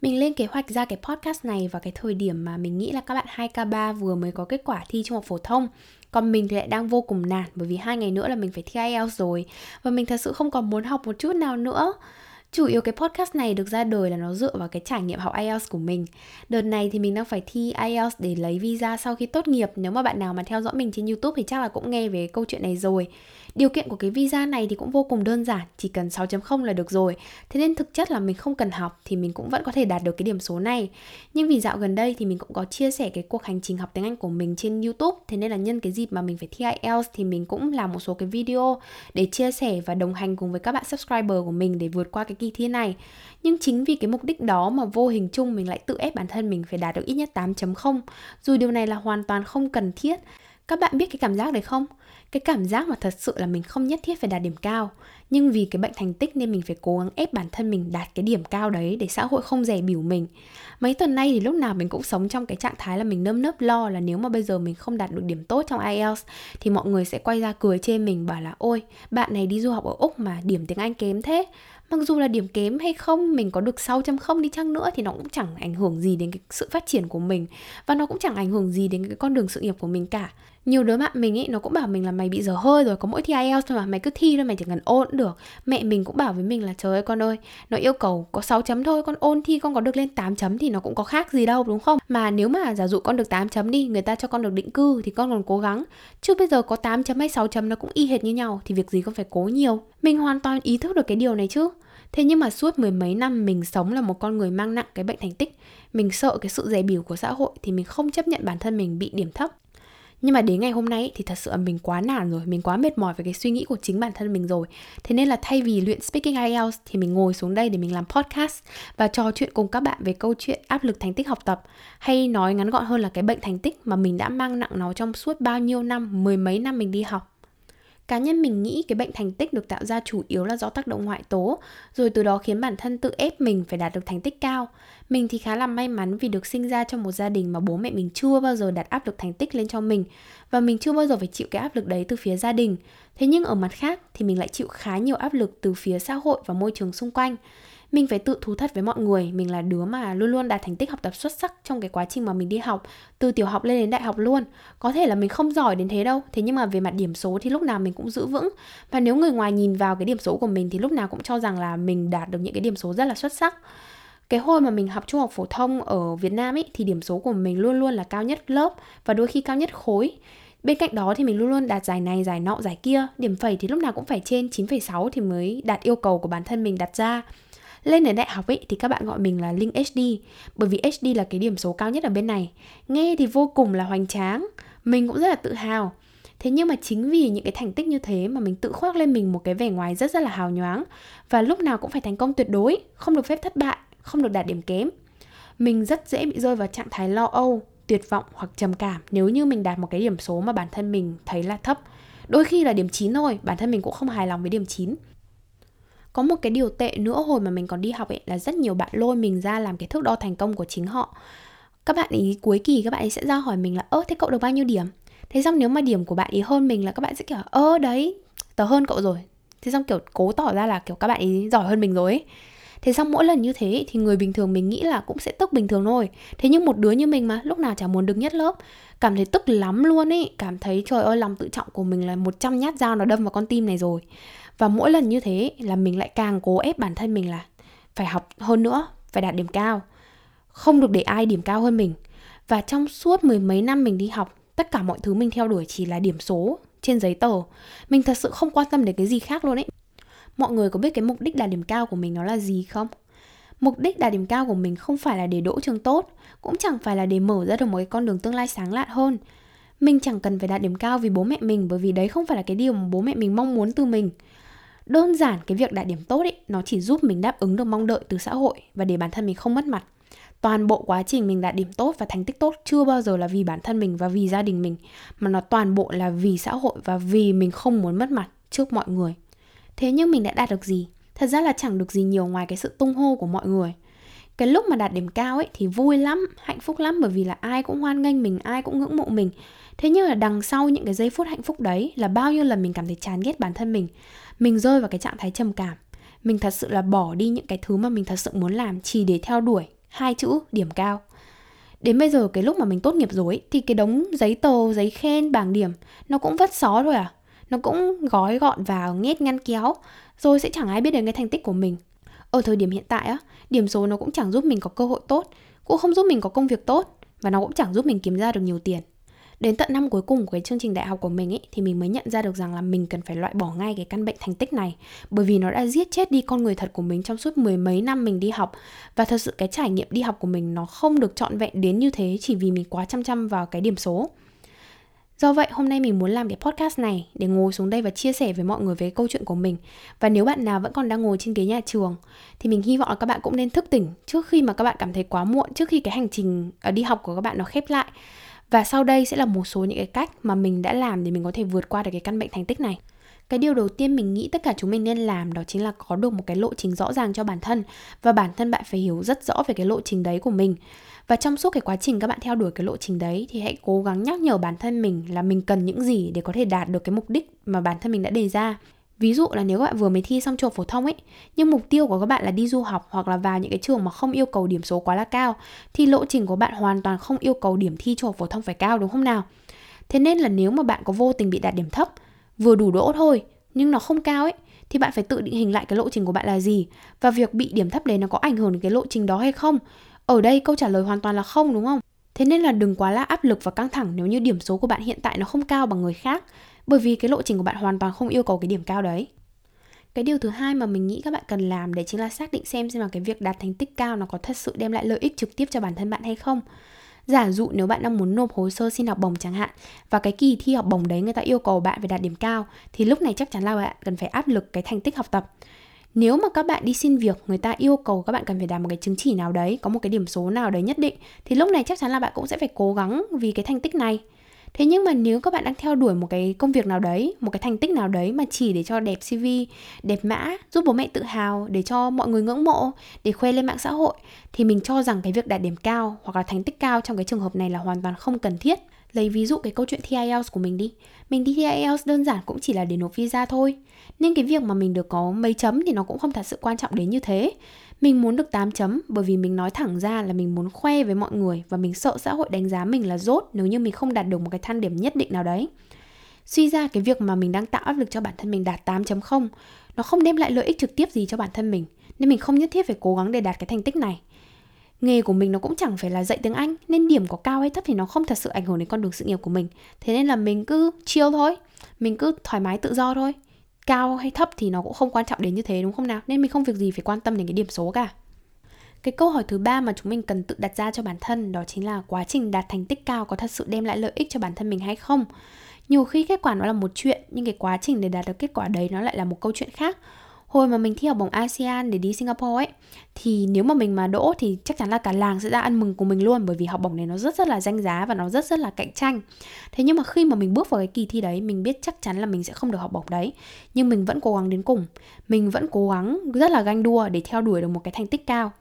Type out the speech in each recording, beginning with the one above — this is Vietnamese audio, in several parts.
Mình lên kế hoạch ra cái podcast này vào cái thời điểm mà mình nghĩ là các bạn 2K3 vừa mới có kết quả thi trung học phổ thông. Còn mình thì lại đang vô cùng nản, bởi vì hai ngày nữa là mình phải thi IELTS rồi. Và mình thật sự không còn muốn học một chút nào nữa chủ yếu cái podcast này được ra đời là nó dựa vào cái trải nghiệm học IELTS của mình. Đợt này thì mình đang phải thi IELTS để lấy visa sau khi tốt nghiệp. Nếu mà bạn nào mà theo dõi mình trên youtube thì chắc là cũng nghe về câu chuyện này rồi. Điều kiện của cái visa này thì cũng vô cùng đơn giản, chỉ cần 6.0 là được rồi. Thế nên thực chất là mình không cần học thì mình cũng vẫn có thể đạt được cái điểm số này. Nhưng vì dạo gần đây thì mình cũng có chia sẻ cái cuộc hành trình học tiếng Anh của mình trên YouTube. Thế nên là nhân cái dịp mà mình phải thi IELTS thì mình cũng làm một số cái video để chia sẻ và đồng hành cùng với các bạn subscriber của mình để vượt qua cái kỳ thi này. Nhưng chính vì cái mục đích đó mà vô hình chung mình lại tự ép bản thân mình phải đạt được ít nhất 8.0 dù điều này là hoàn toàn không cần thiết. Các bạn biết cái cảm giác đấy không? Cái cảm giác mà thật sự là mình không nhất thiết phải đạt điểm cao. Nhưng vì cái bệnh thành tích nên mình phải cố gắng ép bản thân mình đạt cái điểm cao đấy để xã hội không rẻ biểu mình. Mấy tuần nay thì lúc nào mình cũng sống trong cái trạng thái là mình nơm nớp lo là nếu mà bây giờ mình không đạt được điểm tốt trong IELTS thì mọi người sẽ quay ra cười chê mình, bảo là ôi, bạn này đi du học ở úc mà điểm tiếng anh kém thế mặc dù là điểm kém hay không, mình có được 6.0 đi chăng nữa thì nó cũng chẳng ảnh hưởng gì đến cái sự phát triển của mình. Và nó cũng chẳng ảnh hưởng gì đến cái con đường sự nghiệp của mình cả nhiều đứa bạn mình ấy nó cũng bảo mình là mày bị dở hơi rồi, có mỗi thi IELTS thôi mà, mày cứ thi thôi, mày chỉ cần ôn cũng được. Mẹ mình cũng bảo với mình là, trời ơi con ơi, nó yêu cầu có 6 chấm thôi, con ôn thi con có được lên 8 chấm thì nó cũng có khác gì đâu, đúng không? Mà nếu mà giả dụ con được 8 chấm đi, người ta cho con được định cư thì con còn cố gắng. Chứ bây giờ có 8 chấm hay 6 chấm nó cũng y hệt như nhau thì việc gì con phải cố nhiều? Mình hoàn toàn ý thức được cái điều này chứ. Thế nhưng mà suốt mười mấy năm mình sống là một con người mang nặng cái bệnh thành tích. Mình sợ cái sự dè biểu của xã hội thì mình không chấp nhận bản thân mình bị điểm thấp nhưng mà đến ngày hôm nay thì thật sự là mình quá nản rồi, mình quá mệt mỏi với cái suy nghĩ của chính bản thân mình rồi. Thế nên là thay vì luyện speaking IELTS thì mình ngồi xuống đây để mình làm podcast và trò chuyện cùng các bạn về câu chuyện áp lực thành tích học tập. Hay nói ngắn gọn hơn là cái bệnh thành tích mà mình đã mang nặng nó trong suốt bao nhiêu năm, mười mấy năm mình đi học cá nhân mình nghĩ cái bệnh thành tích được tạo ra chủ yếu là do tác động ngoại tố, rồi từ đó khiến bản thân tự ép mình phải đạt được thành tích cao. Mình thì khá là may mắn vì được sinh ra trong một gia đình mà bố mẹ mình chưa bao giờ đặt áp lực thành tích lên cho mình và mình chưa bao giờ phải chịu cái áp lực đấy từ phía gia đình. Thế nhưng ở mặt khác thì mình lại chịu khá nhiều áp lực từ phía xã hội và môi trường xung quanh mình phải tự thú thật với mọi người. Mình là đứa mà luôn luôn đạt thành tích học tập xuất sắc trong cái quá trình mà mình đi học từ tiểu học lên đến đại học luôn. Có thể là mình không giỏi đến thế đâu thế nhưng mà về mặt điểm số thì lúc nào mình cũng giữ vững. Và nếu người ngoài nhìn vào cái điểm số của mình thì lúc nào cũng cho rằng là mình đạt được những cái điểm số rất là xuất sắc. Cái hồi mà mình học trung học phổ thông ở Việt Nam ấy thì điểm số của mình luôn luôn là cao nhất lớp và đôi khi cao nhất khối. Bên cạnh đó thì mình luôn luôn đạt giải này, giải nọ, giải kia. Điểm phẩy thì lúc nào cũng phải trên 9,6 thì mới đạt yêu cầu của bản thân mình đặt ra lên đến đại học ấy thì các bạn gọi mình là Linh HD bởi vì HD là cái điểm số cao nhất ở bên này. Nghe thì vô cùng là hoành tráng, mình cũng rất là tự hào. Thế nhưng mà chính vì những cái thành tích như thế mà mình tự khoác lên mình một cái vẻ ngoài rất rất là hào nhoáng và lúc nào cũng phải thành công tuyệt đối, không được phép thất bại, không được đạt điểm kém. Mình rất dễ bị rơi vào trạng thái lo âu, tuyệt vọng hoặc trầm cảm nếu như mình đạt một cái điểm số mà bản thân mình thấy là thấp. Đôi khi là điểm 9 thôi, bản thân mình cũng không hài lòng với điểm 9 có một cái điều tệ nữa hồi mà mình còn đi học ấy, là rất nhiều bạn lôi mình ra làm cái thước đo thành công của chính họ. Các bạn ý, cuối kỳ các bạn ấy sẽ ra hỏi mình là, ơ, thế cậu được bao nhiêu điểm? Thế xong nếu mà điểm của bạn ý hơn mình là các bạn sẽ kiểu, ơ, đấy, tớ hơn cậu rồi. Thế xong kiểu cố tỏ ra là kiểu các bạn ý giỏi hơn mình rồi ấy. Thế xong mỗi lần như thế thì người bình thường mình nghĩ là cũng sẽ tức bình thường thôi. Thế nhưng một đứa như mình mà, lúc nào chả muốn đứng nhất lớp, cảm thấy tức lắm luôn ấy. Cảm thấy, trời ơi, lòng tự trọng của mình là 100 nhát dao nó đâm vào con tim này rồi và mỗi lần như thế là mình lại càng cố ép bản thân mình là phải học hơn nữa, phải đạt điểm cao. Không được để ai điểm cao hơn mình. Và trong suốt mười mấy năm mình đi học, tất cả mọi thứ mình theo đuổi chỉ là điểm số trên giấy tờ. Mình thật sự không quan tâm đến cái gì khác luôn ấy. Mọi người có biết cái mục đích đạt điểm cao của mình nó là gì không? Mục đích đạt điểm cao của mình không phải là để đỗ trường tốt, cũng chẳng phải là để mở ra được một cái con đường tương lai sáng lạn hơn. Mình chẳng cần phải đạt điểm cao vì bố mẹ mình bởi vì đấy không phải là cái điều mà bố mẹ mình mong muốn từ mình đơn giản cái việc đạt điểm tốt ấy, nó chỉ giúp mình đáp ứng được mong đợi từ xã hội và để bản thân mình không mất mặt. Toàn bộ quá trình mình đạt điểm tốt và thành tích tốt chưa bao giờ là vì bản thân mình và vì gia đình mình, mà nó toàn bộ là vì xã hội và vì mình không muốn mất mặt trước mọi người. Thế nhưng mình đã đạt được gì? Thật ra là chẳng được gì nhiều ngoài cái sự tung hô của mọi người. Cái lúc mà đạt điểm cao ấy thì vui lắm, hạnh phúc lắm, bởi vì là ai cũng hoan nghênh mình, ai cũng ngưỡng mộ mình. Thế nhưng là đằng sau những cái giây phút hạnh phúc đấy là bao nhiêu lần mình cảm thấy chán ghét bản thân mình mình rơi vào cái trạng thái trầm cảm. Mình thật sự là bỏ đi những cái thứ mà mình thật sự muốn làm chỉ để theo đuổi hai chữ điểm cao. Đến bây giờ cái lúc mà mình tốt nghiệp rồi thì cái đống giấy tờ, giấy khen, bảng điểm nó cũng vất xó rồi à. Nó cũng gói gọn vào, nhét ngăn kéo, rồi sẽ chẳng ai biết đến cái thành tích của mình. Ở thời điểm hiện tại á, điểm số nó cũng chẳng giúp mình có cơ hội tốt, cũng không giúp mình có công việc tốt và nó cũng chẳng giúp mình kiếm ra được nhiều tiền đến tận năm cuối cùng của cái chương trình đại học của mình ấy thì mình mới nhận ra được rằng là mình cần phải loại bỏ ngay cái căn bệnh thành tích này bởi vì nó đã giết chết đi con người thật của mình trong suốt mười mấy năm mình đi học và thật sự cái trải nghiệm đi học của mình nó không được trọn vẹn đến như thế chỉ vì mình quá chăm chăm vào cái điểm số Do vậy hôm nay mình muốn làm cái podcast này để ngồi xuống đây và chia sẻ với mọi người về câu chuyện của mình. Và nếu bạn nào vẫn còn đang ngồi trên ghế nhà trường thì mình hy vọng là các bạn cũng nên thức tỉnh trước khi mà các bạn cảm thấy quá muộn, trước khi cái hành trình ở đi học của các bạn nó khép lại. Và sau đây sẽ là một số những cái cách mà mình đã làm để mình có thể vượt qua được cái căn bệnh thành tích này. Cái điều đầu tiên mình nghĩ tất cả chúng mình nên làm đó chính là có được một cái lộ trình rõ ràng cho bản thân và bản thân bạn phải hiểu rất rõ về cái lộ trình đấy của mình. Và trong suốt cái quá trình các bạn theo đuổi cái lộ trình đấy thì hãy cố gắng nhắc nhở bản thân mình là mình cần những gì để có thể đạt được cái mục đích mà bản thân mình đã đề ra. Ví dụ là nếu các bạn vừa mới thi xong trung phổ thông ấy, nhưng mục tiêu của các bạn là đi du học hoặc là vào những cái trường mà không yêu cầu điểm số quá là cao thì lộ trình của bạn hoàn toàn không yêu cầu điểm thi trung phổ thông phải cao đúng không nào? Thế nên là nếu mà bạn có vô tình bị đạt điểm thấp, vừa đủ đỗ thôi nhưng nó không cao ấy thì bạn phải tự định hình lại cái lộ trình của bạn là gì và việc bị điểm thấp đấy nó có ảnh hưởng đến cái lộ trình đó hay không. Ở đây câu trả lời hoàn toàn là không đúng không? Thế nên là đừng quá là áp lực và căng thẳng nếu như điểm số của bạn hiện tại nó không cao bằng người khác bởi vì cái lộ trình của bạn hoàn toàn không yêu cầu cái điểm cao đấy. Cái điều thứ hai mà mình nghĩ các bạn cần làm đấy chính là xác định xem xem là cái việc đạt thành tích cao nó có thật sự đem lại lợi ích trực tiếp cho bản thân bạn hay không. Giả dụ nếu bạn đang muốn nộp hồ sơ xin học bổng chẳng hạn, và cái kỳ thi học bổng đấy người ta yêu cầu bạn phải đạt điểm cao, thì lúc này chắc chắn là bạn cần phải áp lực cái thành tích học tập. Nếu mà các bạn đi xin việc, người ta yêu cầu các bạn cần phải đạt một cái chứng chỉ nào đấy, có một cái điểm số nào đấy nhất định, thì lúc này chắc chắn là bạn cũng sẽ phải cố gắng vì cái thành tích này thế nhưng mà nếu các bạn đang theo đuổi một cái công việc nào đấy, một cái thành tích nào đấy mà chỉ để cho đẹp cv đẹp mã, giúp bố mẹ tự hào, để cho mọi người ngưỡng mộ, để khoe lên mạng xã hội, thì mình cho rằng cái việc đạt điểm cao hoặc là thành tích cao trong cái trường hợp này là hoàn toàn không cần thiết. Lấy ví dụ cái câu chuyện thi IELTS của mình đi. Mình đi thi IELTS đơn giản cũng chỉ là để nộp visa thôi nên cái việc mà mình được có mấy chấm thì nó cũng không thật sự quan trọng đến như thế mình muốn được 8 chấm bởi vì mình nói thẳng ra là mình muốn khoe với mọi người và mình sợ xã hội đánh giá mình là dốt nếu như mình không đạt được một cái thang điểm nhất định nào đấy. Suy ra cái việc mà mình đang tạo áp lực cho bản thân mình đạt 8.0 nó không đem lại lợi ích trực tiếp gì cho bản thân mình nên mình không nhất thiết phải cố gắng để đạt cái thành tích này. Nghề của mình nó cũng chẳng phải là dạy tiếng Anh nên điểm có cao hay thấp thì nó không thật sự ảnh hưởng đến con đường sự nghiệp của mình. Thế nên là mình cứ chill thôi, mình cứ thoải mái tự do thôi cao hay thấp thì nó cũng không quan trọng đến như thế, đúng không nào? Nên mình không việc gì phải quan tâm đến cái điểm số cả. Cái câu hỏi thứ ba mà chúng mình cần tự đặt ra cho bản thân đó chính là quá trình đạt thành tích cao có thật sự đem lại lợi ích cho bản thân mình hay không? Nhiều khi kết quả nó là một chuyện, nhưng cái quá trình để đạt được kết quả đấy nó lại là một câu chuyện khác hồi mà mình thi học bổng ASEAN để đi Singapore ấy, thì nếu mà mình mà đỗ thì chắc chắn là cả làng sẽ ra ăn mừng của mình luôn, bởi vì học bổng này nó rất rất là danh giá và nó rất rất là cạnh tranh. Thế nhưng mà khi mà mình bước vào cái kỳ thi đấy, mình biết chắc chắn là mình sẽ không được học bổng đấy. Nhưng mình vẫn cố gắng đến cùng. Mình vẫn cố gắng rất là ganh đua để theo đuổi được một cái thành tích cao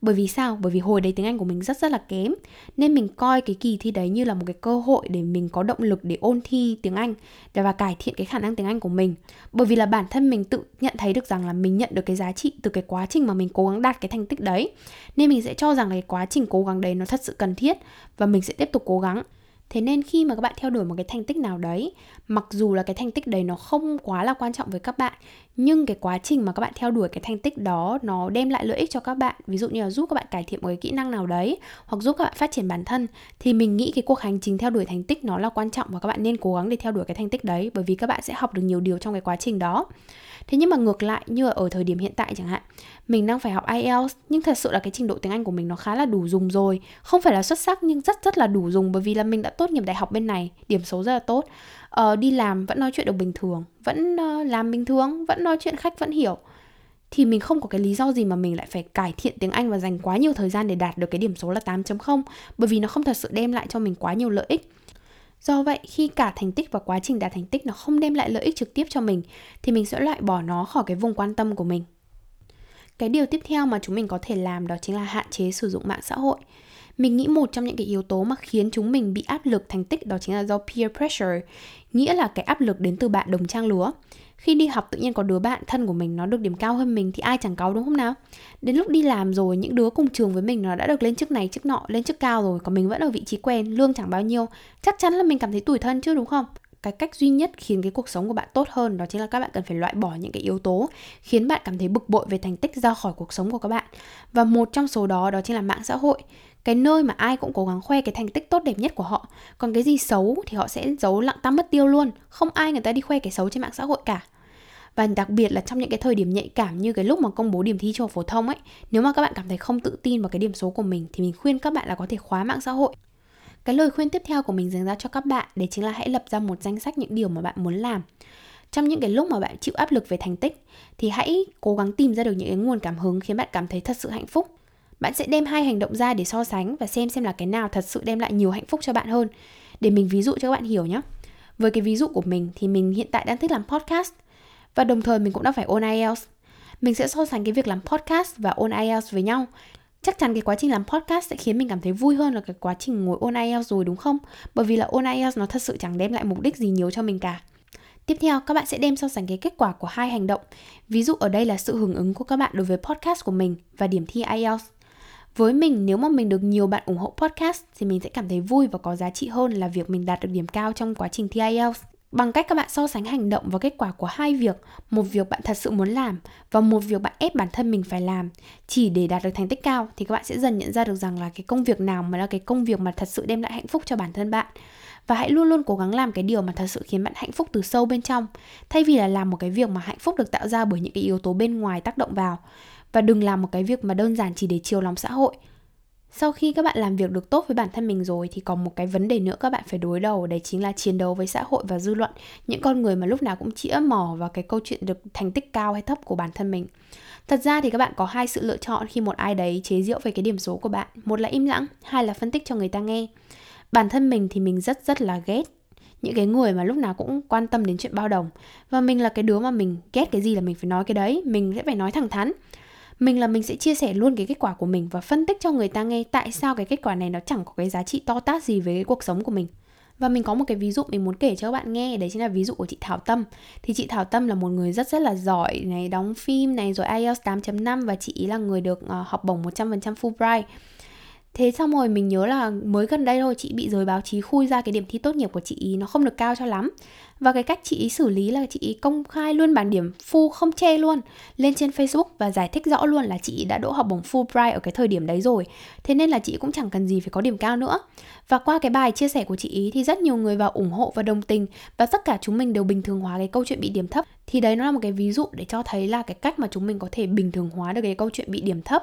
bởi vì sao? Bởi vì hồi đấy tiếng Anh của mình rất rất là kém. Nên mình coi cái kỳ thi đấy như là một cái cơ hội để mình có động lực để ôn thi tiếng Anh Và cải thiện cái khả năng tiếng Anh của mình. Bởi vì là bản thân mình tự nhận thấy được rằng là mình nhận được cái giá trị từ cái quá trình mà mình cố gắng đạt cái thành tích đấy. Nên mình sẽ cho rằng cái quá trình cố gắng đấy nó thật sự cần thiết Và mình sẽ tiếp tục cố gắng. Thế nên khi mà các bạn theo đuổi một cái thành tích nào đấy, mặc dù là cái thành tích đấy nó không quá là quan trọng với các bạn nhưng cái quá trình mà các bạn theo đuổi cái thành tích đó, nó đem lại lợi ích cho các bạn. Ví dụ như là giúp các bạn cải thiện một cái kỹ năng nào đấy, hoặc giúp các bạn phát triển bản thân, thì mình nghĩ cái cuộc hành trình theo đuổi thành tích nó là quan trọng và các bạn nên cố gắng để theo đuổi cái thành tích đấy, bởi vì các bạn sẽ học được nhiều điều trong cái quá trình đó. Thế nhưng mà ngược lại, như ở thời điểm hiện tại chẳng hạn, mình đang phải học IELTS nhưng thật sự là cái trình độ tiếng Anh của mình nó khá là đủ dùng rồi. Không phải là xuất sắc, nhưng rất rất là đủ dùng, bởi vì là mình đã tốt nghiệp đại học bên này, điểm số rất là tốt uh, đi làm vẫn nói chuyện được bình thường vẫn uh, làm bình thường vẫn nói chuyện khách vẫn hiểu thì mình không có cái lý do gì mà mình lại phải cải thiện tiếng Anh và dành quá nhiều thời gian để đạt được cái điểm số là 8.0 bởi vì nó không thật sự đem lại cho mình quá nhiều lợi ích. Do vậy, khi cả thành tích và quá trình đạt thành tích nó không đem lại lợi ích trực tiếp cho mình thì mình sẽ loại bỏ nó khỏi cái vùng quan tâm của mình. Cái điều tiếp theo mà chúng mình có thể làm đó chính là hạn chế sử dụng mạng xã hội. Mình nghĩ một trong những cái yếu tố mà khiến chúng mình bị áp lực thành tích đó chính là do peer pressure, nghĩa là cái áp lực đến từ bạn đồng trang lứa. Khi đi học tự nhiên có đứa bạn thân của mình nó được điểm cao hơn mình thì ai chẳng cáu đúng không nào? Đến lúc đi làm rồi những đứa cùng trường với mình nó đã được lên chức này chức nọ lên chức cao rồi còn mình vẫn ở vị trí quen lương chẳng bao nhiêu. Chắc chắn là mình cảm thấy tủi thân chứ đúng không? Cái cách duy nhất khiến cái cuộc sống của bạn tốt hơn đó chính là các bạn cần phải loại bỏ những cái yếu tố khiến bạn cảm thấy bực bội về thành tích ra khỏi cuộc sống của các bạn. Và một trong số đó đó chính là mạng xã hội cái nơi mà ai cũng cố gắng khoe cái thành tích tốt đẹp nhất của họ. Còn cái gì xấu thì họ sẽ giấu lặng tăm mất tiêu luôn. Không ai người ta đi khoe cái xấu trên mạng xã hội cả. Và đặc biệt là trong những cái thời điểm nhạy cảm như cái lúc mà công bố điểm thi trung học phổ thông ấy, nếu mà các bạn cảm thấy không tự tin vào cái điểm số của mình thì mình khuyên các bạn là có thể khóa mạng xã hội. Cái lời khuyên tiếp theo của mình dành ra cho các bạn đấy chính là hãy lập ra một danh sách những điều mà bạn muốn làm. Trong những cái lúc mà bạn chịu áp lực về thành tích thì hãy cố gắng tìm ra được những cái nguồn cảm hứng khiến bạn cảm thấy thật sự hạnh phúc bạn sẽ đem hai hành động ra để so sánh và xem xem là cái nào thật sự đem lại nhiều hạnh phúc cho bạn hơn để mình ví dụ cho các bạn hiểu nhé với cái ví dụ của mình thì mình hiện tại đang thích làm podcast và đồng thời mình cũng đang phải ôn IELTS mình sẽ so sánh cái việc làm podcast và ôn IELTS với nhau chắc chắn cái quá trình làm podcast sẽ khiến mình cảm thấy vui hơn là cái quá trình ngồi ôn IELTS rồi đúng không? Bởi vì là ôn IELTS nó thật sự chẳng đem lại mục đích gì nhiều cho mình cả. Tiếp theo, các bạn sẽ đem so sánh cái kết quả của hai hành động. Ví dụ ở đây là sự hưởng ứng của các bạn đối với podcast của mình và điểm thi IELTS. Với mình, nếu mà mình được nhiều bạn ủng hộ podcast thì mình sẽ cảm thấy vui và có giá trị hơn là việc mình đạt được điểm cao trong quá trình thi IELTS. Bằng cách các bạn so sánh hành động và kết quả của hai việc, một việc bạn thật sự muốn làm và một việc bạn ép bản thân mình phải làm chỉ để đạt được thành tích cao thì các bạn sẽ dần nhận ra được rằng là cái công việc nào mà là cái công việc mà thật sự đem lại hạnh phúc cho bản thân bạn. Và hãy luôn luôn cố gắng làm cái điều mà thật sự khiến bạn hạnh phúc từ sâu bên trong, thay vì là làm một cái việc mà hạnh phúc được tạo ra bởi những cái yếu tố bên ngoài tác động vào. Và đừng làm một cái việc mà đơn giản chỉ để chiều lòng xã hội. Sau khi các bạn làm việc được tốt với bản thân mình rồi thì còn một cái vấn đề nữa các bạn phải đối đầu, đấy chính là chiến đấu với xã hội và dư luận. Những con người mà lúc nào cũng chĩa mỏ vào cái câu chuyện được thành tích cao hay thấp của bản thân mình. Thật ra thì các bạn có hai sự lựa chọn khi một ai đấy chế giễu về cái điểm số của bạn. Một là im lặng, hai là phân tích cho người ta nghe. Bản thân mình thì mình rất rất là ghét những cái người mà lúc nào cũng quan tâm đến chuyện bao đồng. Và mình là cái đứa mà mình ghét cái gì là mình phải nói cái đấy, mình sẽ phải nói thẳng thắn mình là mình sẽ chia sẻ luôn cái kết quả của mình và phân tích cho người ta nghe tại sao cái kết quả này nó chẳng có cái giá trị to tát gì với cái cuộc sống của mình. Và mình có một cái ví dụ mình muốn kể cho các bạn nghe đấy chính là ví dụ của chị Thảo Tâm. Thì chị Thảo Tâm là một người rất rất là giỏi này đóng phim này rồi IELTS 8.5 và chị ý là người được uh, học bổng 100% Fulbright. Thế xong rồi mình nhớ là mới gần đây thôi, chị bị giới báo chí khui ra cái điểm thi tốt nghiệp của chị ý, nó không được cao cho lắm và cái cách chị ý xử lý là chị ý công khai luôn bảng điểm full không che luôn, lên trên Facebook và giải thích rõ luôn là chị ý đã đỗ học bổng Fulbright ở cái thời điểm đấy rồi. Thế nên là chị cũng chẳng cần gì phải có điểm cao nữa. Và qua cái bài chia sẻ của chị ý thì rất nhiều người vào ủng hộ và đồng tình và tất cả chúng mình đều bình thường hóa cái câu chuyện bị điểm thấp. Thì đấy nó là một cái ví dụ để cho thấy là cái cách mà chúng mình có thể bình thường hóa được cái câu chuyện bị điểm thấp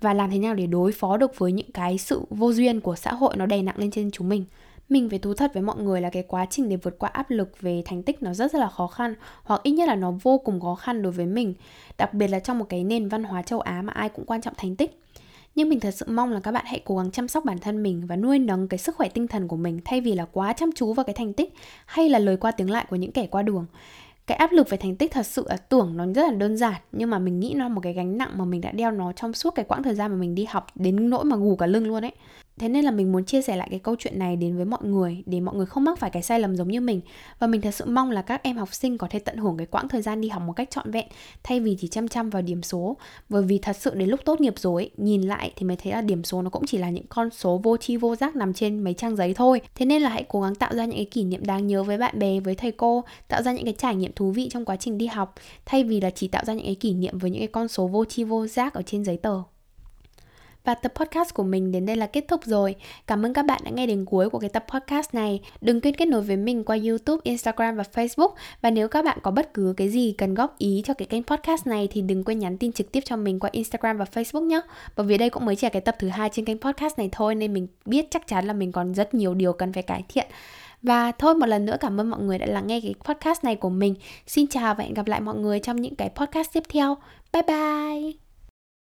và làm thế nào để đối phó được với những cái sự vô duyên của xã hội nó đè nặng lên trên chúng mình. Mình phải thú thật với mọi người là cái quá trình để vượt qua áp lực về thành tích nó rất rất là khó khăn, hoặc ít nhất là nó vô cùng khó khăn đối với mình, đặc biệt là trong một cái nền văn hóa châu Á mà ai cũng quan trọng thành tích. Nhưng mình thật sự mong là các bạn hãy cố gắng chăm sóc bản thân mình và nuôi nấng cái sức khỏe tinh thần của mình thay vì là quá chăm chú vào cái thành tích hay là lời qua tiếng lại của những kẻ qua đường cái áp lực về thành tích thật sự là tưởng nó rất là đơn giản, nhưng mà mình nghĩ nó là một cái gánh nặng mà mình đã đeo nó trong suốt cái quãng thời gian mà mình đi học đến nỗi mà gù cả lưng luôn ấy thế nên là mình muốn chia sẻ lại cái câu chuyện này đến với mọi người, để mọi người không mắc phải cái sai lầm giống như mình. Và mình thật sự mong là các em học sinh có thể tận hưởng cái quãng thời gian đi học một cách trọn vẹn, thay vì chỉ chăm chăm vào điểm số. Bởi vì thật sự đến lúc tốt nghiệp rồi nhìn lại thì mới thấy là điểm số nó cũng chỉ là những con số vô tri vô giác nằm trên mấy trang giấy thôi. Thế nên là hãy cố gắng tạo ra những cái kỷ niệm đáng nhớ với bạn bè, với thầy cô, tạo ra những cái trải nghiệm thú vị trong quá trình đi học, thay vì là chỉ tạo ra những cái kỷ niệm với những cái con số vô tri vô giác ở trên giấy tờ và tập podcast của mình đến đây là kết thúc rồi. Cảm ơn các bạn đã nghe đến cuối của cái tập podcast này. Đừng quên kết nối với mình qua YouTube, Instagram và Facebook. Và nếu các bạn có bất cứ cái gì cần góp ý cho cái kênh podcast này thì đừng quên nhắn tin trực tiếp cho mình qua Instagram và Facebook nhé. Bởi vì đây cũng mới chỉ là cái tập thứ hai trên kênh podcast này thôi nên mình biết chắc chắn là mình còn rất nhiều điều cần phải cải thiện Và thôi một lần nữa cảm ơn mọi người đã lắng nghe cái podcast này của mình. Xin chào và hẹn gặp lại mọi người trong những cái podcast tiếp theo. Bye bye!